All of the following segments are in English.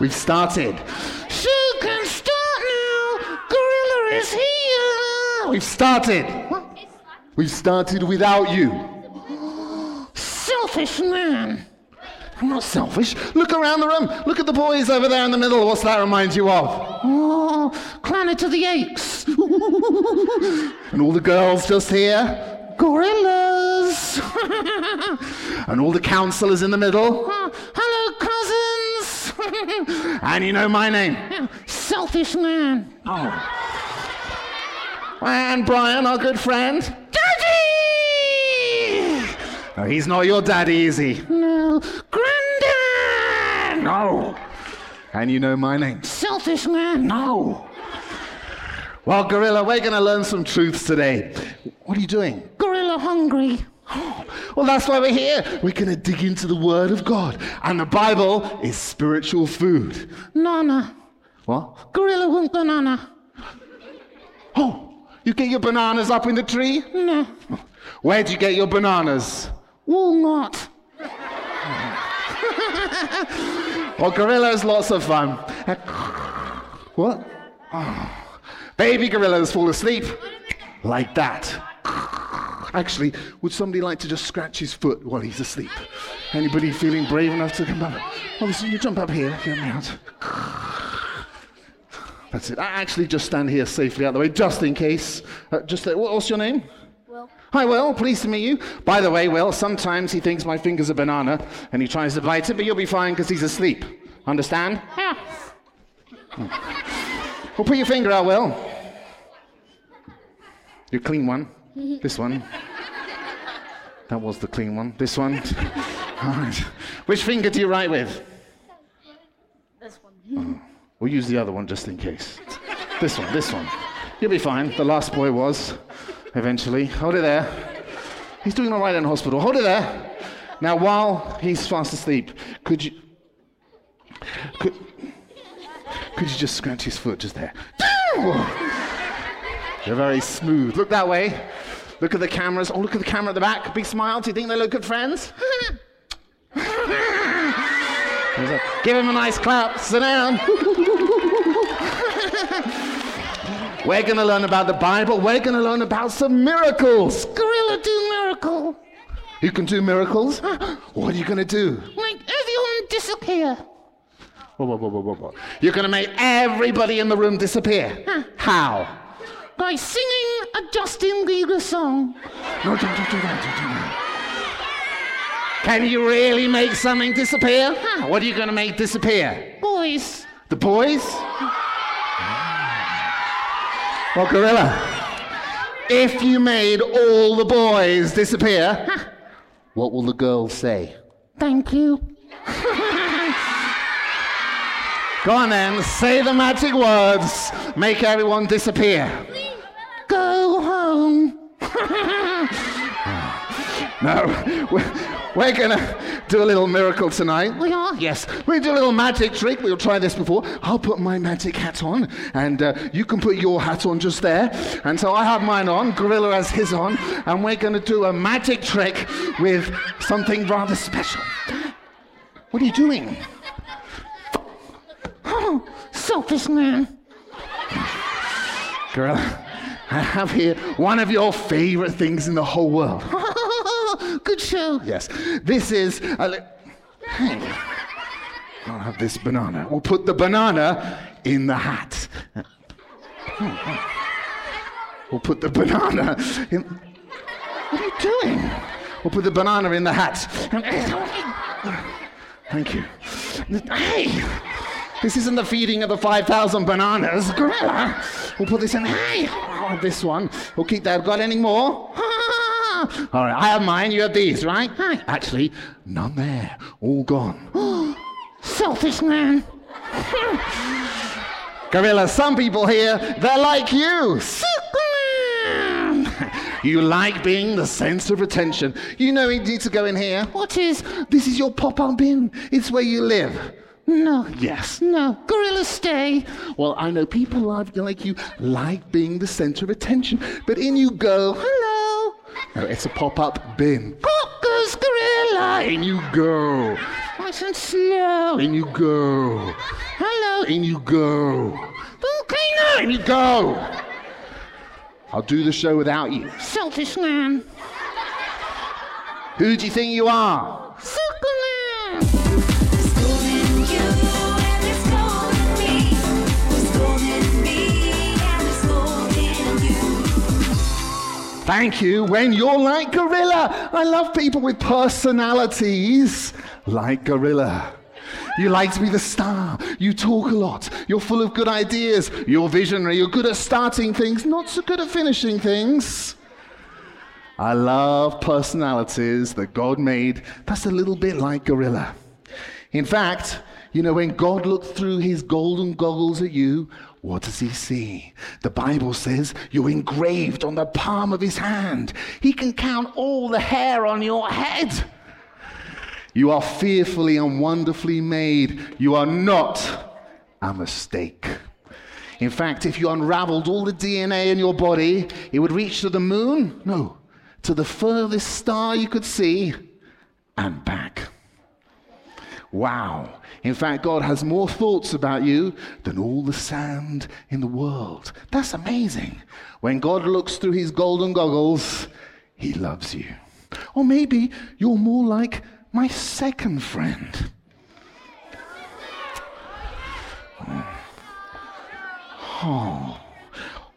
We've started. Show can start now. Gorilla is here. We've started. We've started without you. Selfish man. I'm not selfish. Look around the room. Look at the boys over there in the middle. What's that remind you of? Oh, Planet of the Apes. and all the girls just here. Gorillas. and all the counselors in the middle. and you know my name. Selfish man. Oh. And Brian, our good friend. Daddy! Oh, he's not your daddy, is he? No. Granddad! No. And you know my name. Selfish man. No. Well, Gorilla, we're going to learn some truths today. What are you doing? Gorilla hungry. Oh, well, that's why we're here. We're going to dig into the Word of God. And the Bible is spiritual food. Nana. What? Gorilla want banana. Oh, you get your bananas up in the tree? No. Where do you get your bananas? Walmart. well, gorillas, lots of fun. what? Oh. Baby gorillas fall asleep like that. Actually, would somebody like to just scratch his foot while he's asleep? Anybody feeling brave enough to come up? Listen, you jump up here, get me out. That's it. I actually just stand here safely out of the way, just in case. Uh, just uh, what's your name? Will. Hi, Will. Pleased to meet you. By the way, Will, sometimes he thinks my finger's a banana and he tries to bite it, but you'll be fine because he's asleep. Understand? Yeah. Well, put your finger out, Will. Your clean one. This one. That was the clean one. This one. All right. Which finger do you write with? This one. Oh. We'll use the other one just in case. this one, this one. You'll be fine. The last boy was, eventually. Hold it there. He's doing all right in hospital. Hold it there. Now, while he's fast asleep, could you. Could, could you just scratch his foot just there? You're very smooth. Look that way. Look at the cameras. Oh, look at the camera at the back. Big smile. Do you think they look good friends? Give him a nice clap. Sit down. We're going to learn about the Bible. We're going to learn about some miracles. Gorilla do miracle. You can do miracles? What are you going to do? Make everyone disappear. Whoa, whoa, whoa. You're going to make everybody in the room disappear. Huh. How? By singing a Justin Bieber song. No, don't, don't do that. Don't do that. Can you really make something disappear? Huh. What are you going to make disappear? Boys. The boys? Well, Gorilla, if you made all the boys disappear, huh. what will the girls say? Thank you. Go on then, say the magic words, make everyone disappear. No, we're going to do a little miracle tonight. We are? Yes. We do a little magic trick. We'll try this before. I'll put my magic hat on, and uh, you can put your hat on just there. And so I have mine on, Gorilla has his on, and we're going to do a magic trick with something rather special. What are you doing? Oh, selfish man. Gorilla. I have here one of your favorite things in the whole world. Good show. Yes. This is. A li- hey. I'll have this banana. We'll put the banana in the hat. We'll put the banana in. What are you doing? We'll put the banana in the hat. Thank you. Hey! This isn't the feeding of the 5,000 bananas. Gorilla! We'll put this in. Hey! Oh, this one. Keep that. Got any more? All right, I have mine. You have these, right? Hi. Actually, none there. All gone. Selfish man. Gorilla, some people here, they're like you. You like being the center of attention. You know you need to go in here. What is? This is your pop-up bin. It's where you live. No. Yes. No. Gorilla stay. Well, I know people like you like being the center of attention, but in you go. Hello. No, it's a pop-up bin. Pop goes gorilla. In you go. Nice and slow. In you go. Hello. In you go. Volcano. And you go. I'll do the show without you. Selfish man. Who do you think you are? Thank you. When you're like Gorilla. I love people with personalities like Gorilla. You like to be the star. You talk a lot. You're full of good ideas. You're visionary. You're good at starting things, not so good at finishing things. I love personalities that God made. That's a little bit like Gorilla. In fact, you know, when God looks through his golden goggles at you, what does he see? The Bible says you're engraved on the palm of his hand. He can count all the hair on your head. You are fearfully and wonderfully made. You are not a mistake. In fact, if you unraveled all the DNA in your body, it would reach to the moon, no, to the furthest star you could see, and back. Wow. In fact, God has more thoughts about you than all the sand in the world. That's amazing. When God looks through his golden goggles, he loves you. Or maybe you're more like my second friend. Oh.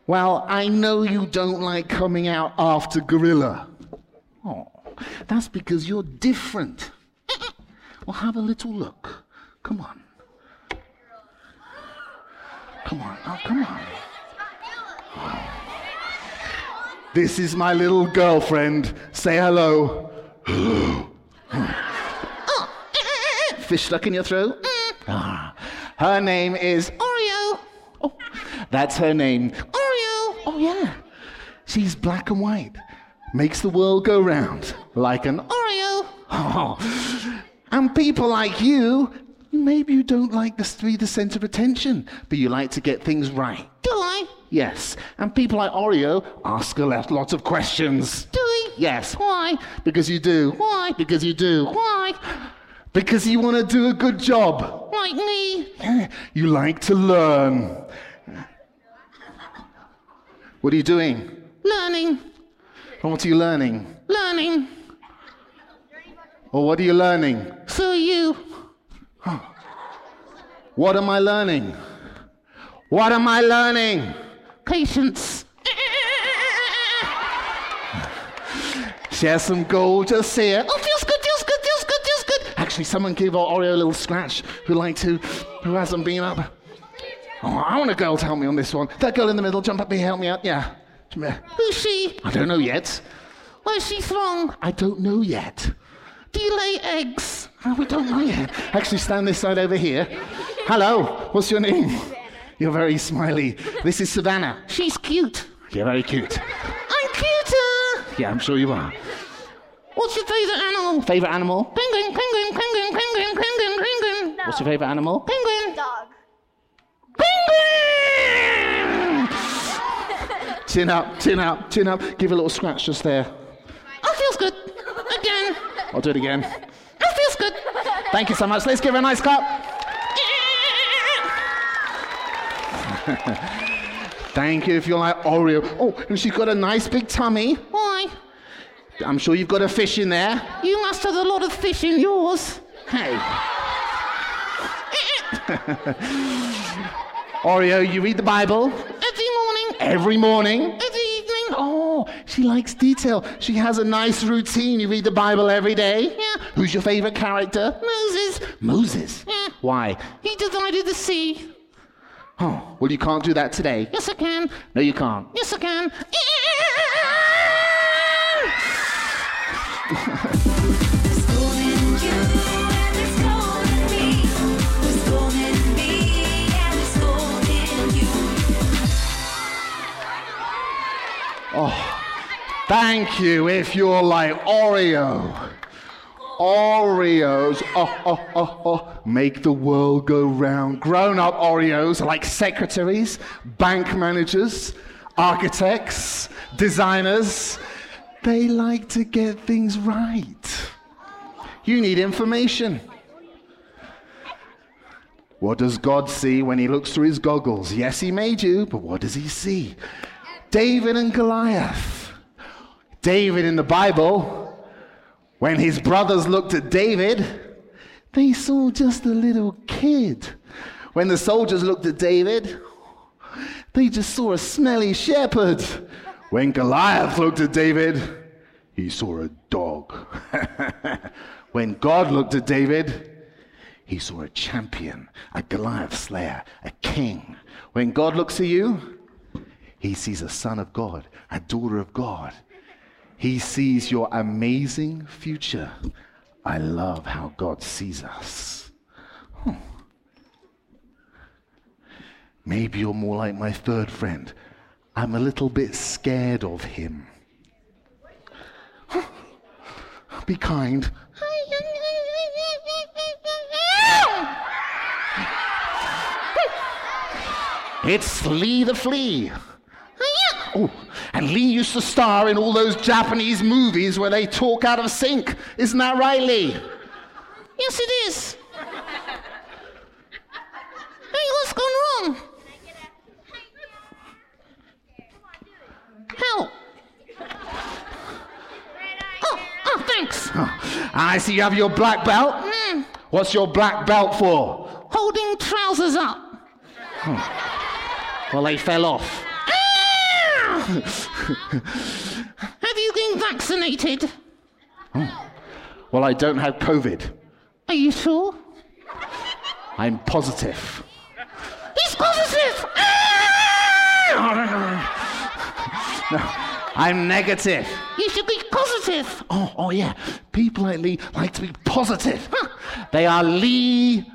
Well, I know you don't like coming out after Gorilla. Oh, that's because you're different. Well, have a little look. Come on. Come on. Oh, come on. This is my little girlfriend. Say hello. Fish stuck in your throat? Ah. Her name is Oreo. Oh, that's her name. Oreo. Oh, yeah. She's black and white. Makes the world go round like an Oreo. Oh. And people like you, maybe you don't like to be the center of attention, but you like to get things right. Do I? Yes. And people like Oreo ask a lot, of questions. Do I? Yes. Why? Because you do. Why? Because you do. Why? Because you want to do a good job. Like me. You like to learn. What are you doing? Learning. And what are you learning? Learning. Or what are you learning? So are you. What am I learning? What am I learning? Patience. She has some gold gorgeous hair. Oh, feels good, feels good, feels good, feels good. Actually, someone give our Oreo a little scratch who like to, who hasn't been up. Oh, I want a girl to help me on this one. That girl in the middle, jump up here, help me out. Yeah. Who's she? I don't know yet. Where's she from? I don't know yet. Do you lay eggs? Oh, we don't know yet. Actually, stand this side over here. Hello, what's your name? You're very smiley. This is Savannah. She's cute. You're very cute. I'm cuter. Yeah, I'm sure you are. What's your favorite animal? Favorite animal? Penguin, penguin, penguin, penguin, penguin, penguin. What's your favorite animal? Penguin. Dog. Penguin! Chin up, chin up, chin up. Give a little scratch just there. Oh, feels good. I'll do it again. Oh, feels good. Thank you so much. Let's give her a nice clap. Thank you if you're like Oreo. Oh, and she's got a nice big tummy. Why? I'm sure you've got a fish in there. You must have a lot of fish in yours. Hey. Oreo, you read the Bible Every morning, every morning. She likes detail. She has a nice routine. You read the Bible every day. Yeah. Who's your favorite character? Moses. Moses. Yeah. Why? He divided the sea. Oh, well, you can't do that today. Yes, I can. No, you can't. Yes, I can. Thank you if you're like Oreo. Oreos, oh, oh, oh, oh, make the world go round. Grown up Oreos are like secretaries, bank managers, architects, designers. They like to get things right. You need information. What does God see when he looks through his goggles? Yes, he made you, but what does he see? David and Goliath. David in the Bible, when his brothers looked at David, they saw just a little kid. When the soldiers looked at David, they just saw a smelly shepherd. When Goliath looked at David, he saw a dog. when God looked at David, he saw a champion, a Goliath slayer, a king. When God looks at you, he sees a son of God, a daughter of God. He sees your amazing future. I love how God sees us. Hmm. Maybe you're more like my third friend. I'm a little bit scared of him. Be kind. It's Lee the Flea. Oh, and Lee used to star in all those Japanese movies where they talk out of sync. Isn't that right, Lee? Yes, it is. Hey, what's gone wrong? Help. Oh, oh, thanks. Oh, I see you have your black belt. Hmm. What's your black belt for? Holding trousers up. Oh. Well, they fell off. Have you been vaccinated? Oh. Well, I don't have COVID. Are you sure? I'm positive. He's positive. no, I'm negative. You should be positive. Oh, oh yeah. People like Lee like to be positive. They are leaders.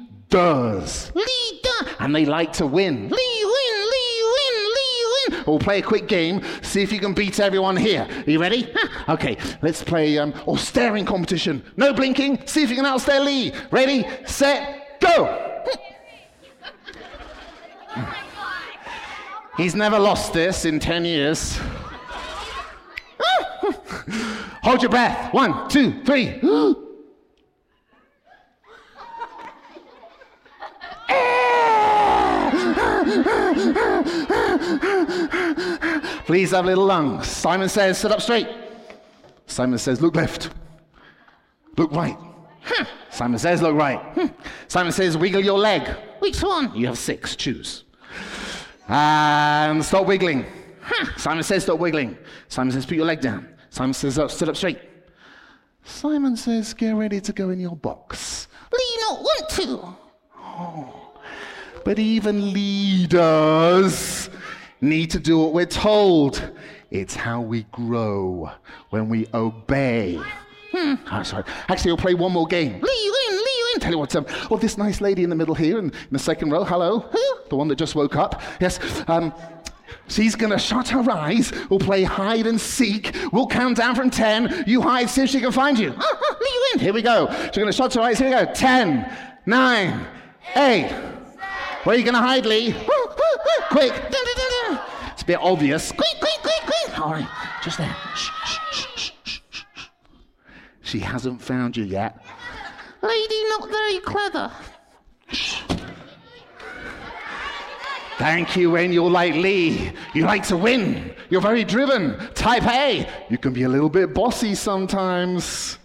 Leader. And they like to win. Lee win, Lee win, Lee win. We'll play a quick game, see if you can beat everyone here. Are you ready? Okay, let's play um, or staring competition. No blinking, see if you can outstare Lee. Ready, set, go! He's never lost this in 10 years. Hold your breath. One, two, three. Please have little lungs. Simon says, sit up straight. Simon says, look left. Look right. Simon says, look right. Hmm. Simon says, wiggle your leg. Which one? You have six, choose. And stop wiggling. Simon says, stop wiggling. Simon says, put your leg down. Simon says, up, sit up straight. Simon says, get ready to go in your box. Lee not want to. Oh. But even leaders need to do what we're told. It's how we grow when we obey. Hmm. Oh, sorry. Actually, we'll play one more game. Lee Lee win. Tell you what, um, oh, this nice lady in the middle here in, in the second row, hello, the one that just woke up. Yes, um, she's gonna shut her eyes. We'll play hide and seek. We'll count down from 10. You hide, see if she can find you. Lee win. Here we go. She's gonna shut her eyes. Here we go. 10, 9, 8. Where are you gonna hide, Lee? Quick. It's a bit obvious. Quick, quick, quick, quick. All right, just there. Shh, shh, shh, shh, shh, shh. She hasn't found you yet. Lady not very clever. Thank you, when you're like Lee. You like to win. You're very driven. Type A. You can be a little bit bossy sometimes.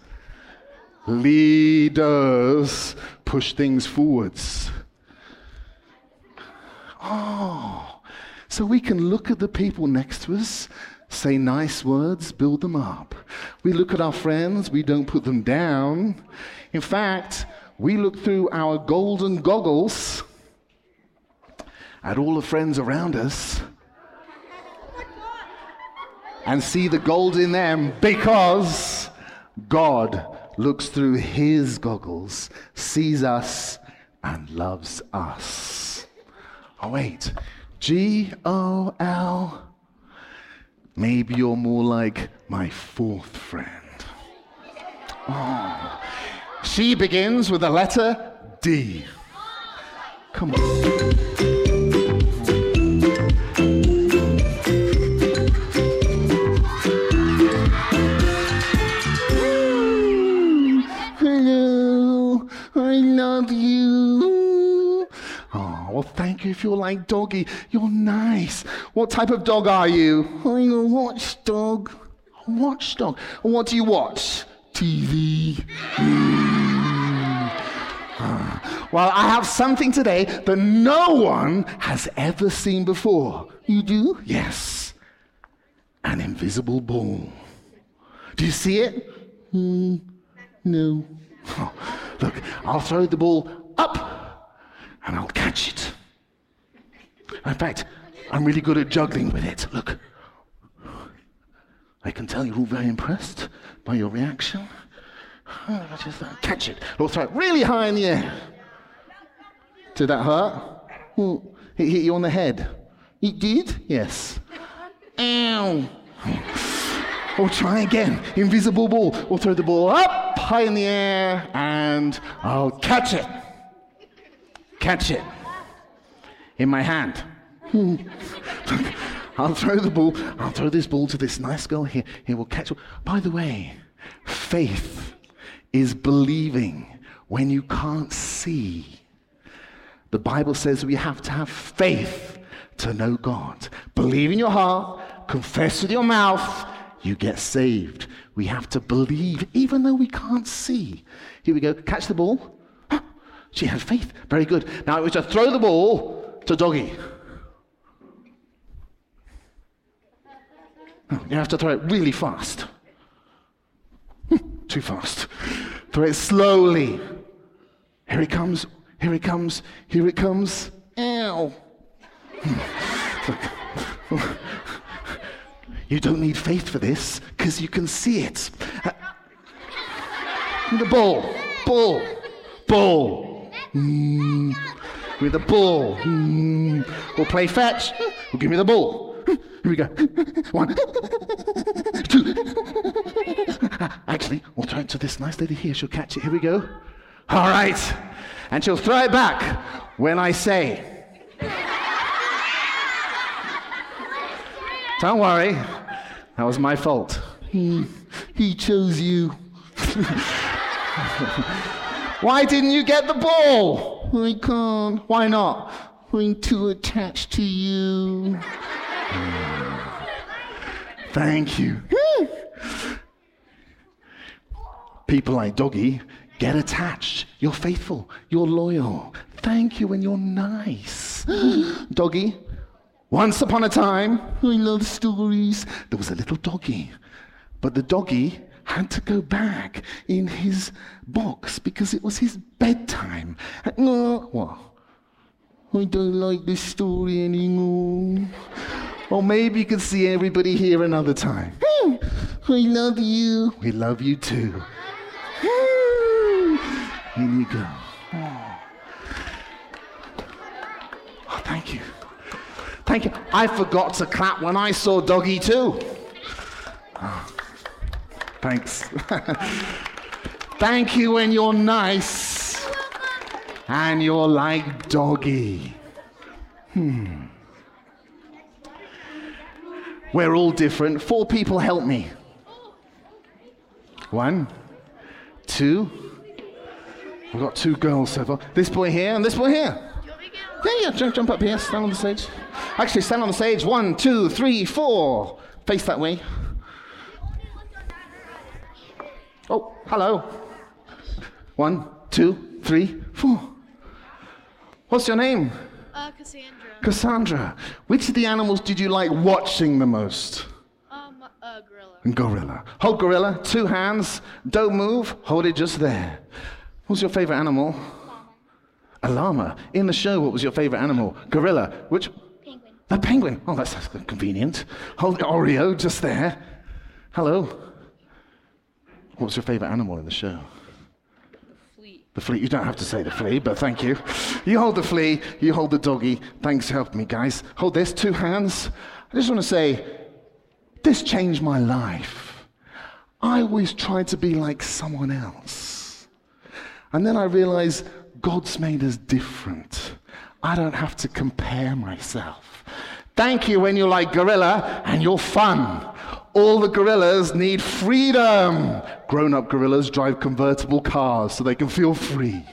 Leaders push things forwards. Oh, so we can look at the people next to us, say nice words, build them up. We look at our friends, we don't put them down. In fact, we look through our golden goggles at all the friends around us and see the gold in them because God looks through his goggles, sees us, and loves us. Oh, wait. G O L. Maybe you're more like my fourth friend. Oh. She begins with the letter D. Come on. You if you're like doggy. You're nice. What type of dog are you? I'm a watchdog. A watchdog. And what do you watch? TV. Hmm. Well, I have something today that no one has ever seen before. You do? Yes. An invisible ball. Do you see it? Hmm, no. Oh, look, I'll throw the ball up and I'll catch it. In fact, I'm really good at juggling with it. Look. I can tell you're all very impressed by your reaction. Oh, I just uh, catch it. I'll throw it really high in the air. Did that hurt? Hmm, It hit you on the head. It did? Yes. Ow. Or try again. Invisible ball. We'll throw the ball up high in the air and I'll catch it. Catch it. In my hand. I'll throw the ball. I'll throw this ball to this nice girl here. He will catch. By the way, faith is believing when you can't see. The Bible says we have to have faith to know God. Believe in your heart, confess with your mouth, you get saved. We have to believe even though we can't see. Here we go. Catch the ball. She had faith. Very good. Now it was to throw the ball to doggy. You have to throw it really fast. Too fast. Throw it slowly. Here it comes. Here it comes. Here it comes. Ow. You don't need faith for this because you can see it. The ball. Ball. Ball. Mm. Give me the ball. Mm. We'll play fetch. Well, give me the ball. Here we go. One, two. Actually, we'll throw it to this nice lady here. She'll catch it. Here we go. All right. And she'll throw it back when I say. Don't worry. That was my fault. He chose you. Why didn't you get the ball? I can't. Why not? I'm too attached to you. Thank you. People like Doggy get attached. You're faithful. You're loyal. Thank you, and you're nice. Doggy, once upon a time, I love stories. There was a little doggy, but the doggy had to go back in his box because it was his bedtime. No, what? I don't like this story anymore. Or maybe you can see everybody here another time. Hmm, I love you. We love you too. Hmm, In you go. Oh, thank you. Thank you. I forgot to clap when I saw Doggy too. Thanks. Thank you when you're nice and you're like Doggy. Hmm. We're all different. Four people help me. One, two. We've got two girls so far. This boy here and this boy here. Yeah, yeah, jump, jump up here, stand on the stage. Actually, stand on the stage. One, two, three, four. Face that way. Oh, hello. One, two, three, four. What's your name? Uh, Cassandra. Cassandra. Which of the animals did you like watching the most? Um, uh, gorilla. Gorilla. Hold gorilla, two hands, don't move, hold it just there. What's your favorite animal? A llama. In the show, what was your favorite animal? Gorilla. Which? Penguin. A penguin. Oh, that's, that's convenient. Hold the Oreo just there. Hello. What's your favorite animal in the show? The Fleet. The flea. You don't have to say the flea, but thank you. You hold the flea, you hold the doggy. Thanks for helping me, guys. Hold this, two hands. I just want to say, this changed my life. I always tried to be like someone else. And then I realized God's made us different. I don't have to compare myself. Thank you when you're like gorilla and you're fun. All the gorillas need freedom. Grown up gorillas drive convertible cars so they can feel free.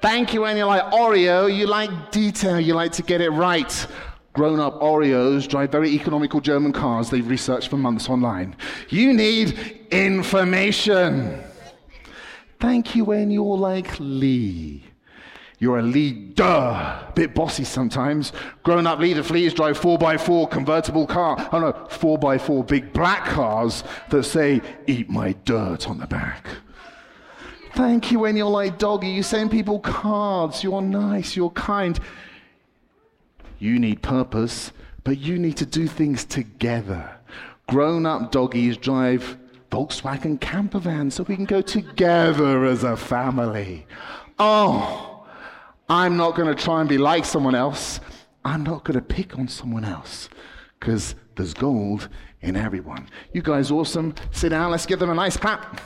Thank you when you like Oreo, you like detail, you like to get it right. Grown up Oreos drive very economical German cars they've researched for months online. You need information. Thank you when you're like Lee. You're a leader, bit bossy sometimes. Grown up leader fleas drive 4x4 convertible car. Oh no, 4x4 big black cars that say, eat my dirt on the back. Thank you when you're like doggy. You send people cards. You're nice. You're kind. You need purpose, but you need to do things together. Grown up doggies drive Volkswagen camper vans so we can go together as a family. Oh, I'm not going to try and be like someone else. I'm not going to pick on someone else because there's gold in everyone. You guys awesome. Sit down. Let's give them a nice clap.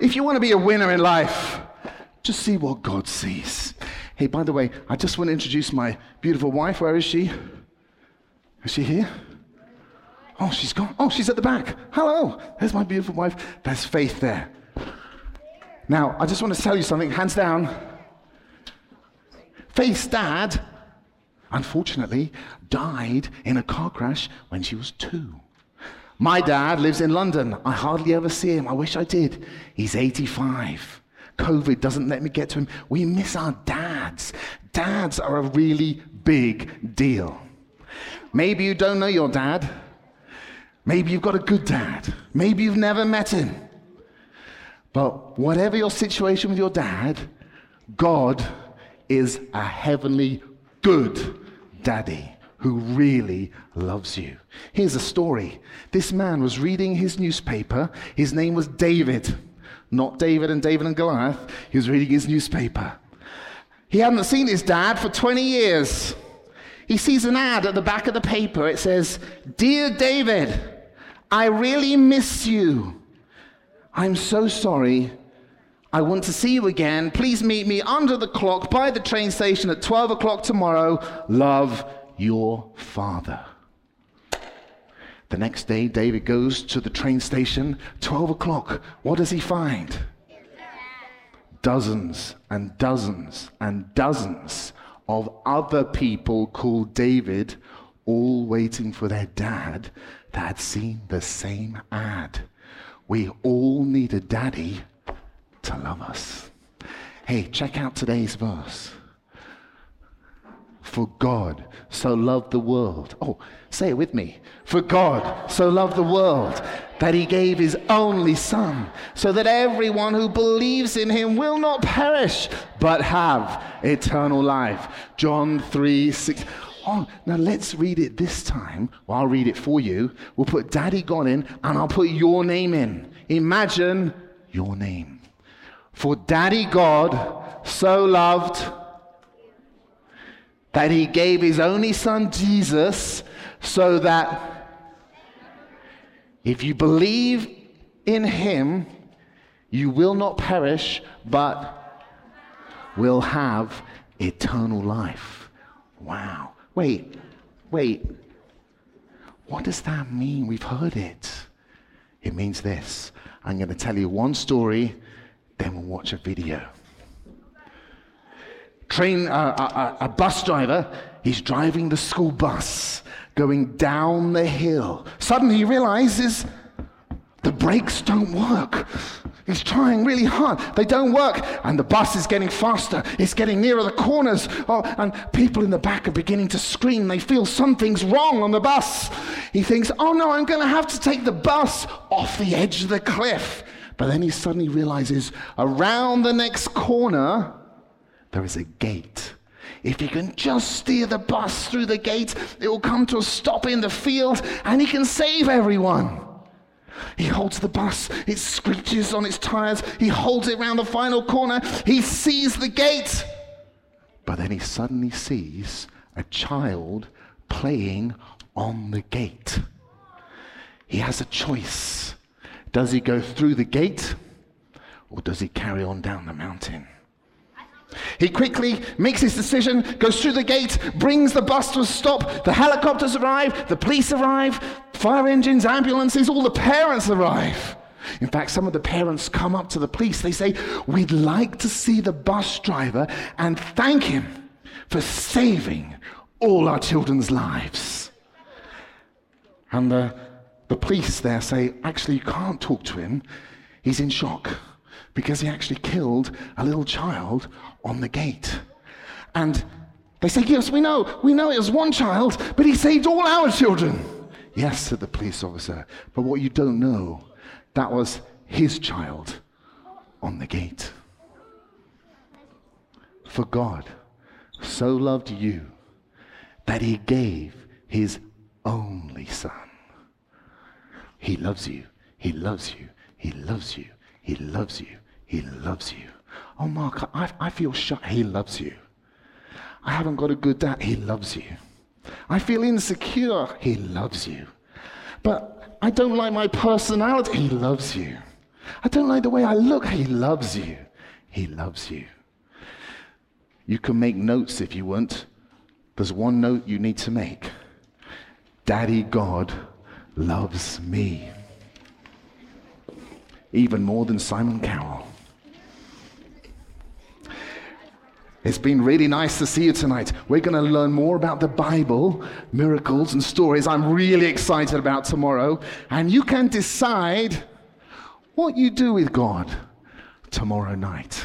If you want to be a winner in life, just see what God sees. Hey, by the way, I just want to introduce my beautiful wife. Where is she? Is she here? Oh, she's gone. Oh, she's at the back. Hello. There's my beautiful wife. There's Faith there. Now, I just want to tell you something. Hands down. Faith's dad, unfortunately, died in a car crash when she was two. My dad lives in London. I hardly ever see him. I wish I did. He's 85. COVID doesn't let me get to him. We miss our dads. Dads are a really big deal. Maybe you don't know your dad. Maybe you've got a good dad. Maybe you've never met him. But whatever your situation with your dad, God is a heavenly good daddy who really loves you. Here's a story. This man was reading his newspaper. His name was David, not David and David and Goliath. He was reading his newspaper. He hadn't seen his dad for 20 years. He sees an ad at the back of the paper. It says, Dear David, I really miss you. I'm so sorry. I want to see you again. Please meet me under the clock by the train station at 12 o'clock tomorrow. Love, your father. The next day, David goes to the train station, 12 o'clock. What does he find? Dozens and dozens and dozens of other people called David, all waiting for their dad that had seen the same ad. We all need a daddy to love us. Hey, check out today's verse. For God so loved the world. Oh, say it with me. For God so loved the world that he gave his only Son, so that everyone who believes in him will not perish, but have eternal life. John 3 6. Oh, now let's read it this time. Well, I'll read it for you. We'll put Daddy God in, and I'll put your name in. Imagine your name. For Daddy God so loved that he gave his only son Jesus so that if you believe in him, you will not perish, but will have eternal life. Wow. Wait, wait. What does that mean? We've heard it. It means this. I'm going to tell you one story, then we'll watch a video train, uh, a, a, a bus driver, he's driving the school bus going down the hill. Suddenly he realizes the brakes don't work. He's trying really hard. They don't work. And the bus is getting faster. It's getting nearer the corners. Oh, and people in the back are beginning to scream. They feel something's wrong on the bus. He thinks, oh no, I'm going to have to take the bus off the edge of the cliff. But then he suddenly realizes around the next corner, there is a gate. If he can just steer the bus through the gate, it will come to a stop in the field and he can save everyone. He holds the bus, it screeches on its tires, he holds it round the final corner, he sees the gate. But then he suddenly sees a child playing on the gate. He has a choice. Does he go through the gate or does he carry on down the mountain? He quickly makes his decision, goes through the gate, brings the bus to a stop. The helicopters arrive, the police arrive, fire engines, ambulances, all the parents arrive. In fact, some of the parents come up to the police. They say, We'd like to see the bus driver and thank him for saving all our children's lives. And the, the police there say, Actually, you can't talk to him. He's in shock because he actually killed a little child on the gate. And they say, Yes, we know. We know it was one child, but he saved all our children. Yes, said the police officer. But what you don't know, that was his child on the gate. For God so loved you that he gave his only son. He loves you. He loves you. He loves you. He loves you. He loves you. Oh, Mark, I, I feel shy. He loves you. I haven't got a good dad. He loves you. I feel insecure. He loves you. But I don't like my personality. He loves you. I don't like the way I look. He loves you. He loves you. You can make notes if you want. There's one note you need to make Daddy God loves me. Even more than Simon Cowell. It's been really nice to see you tonight. We're going to learn more about the Bible, miracles, and stories. I'm really excited about tomorrow. And you can decide what you do with God tomorrow night.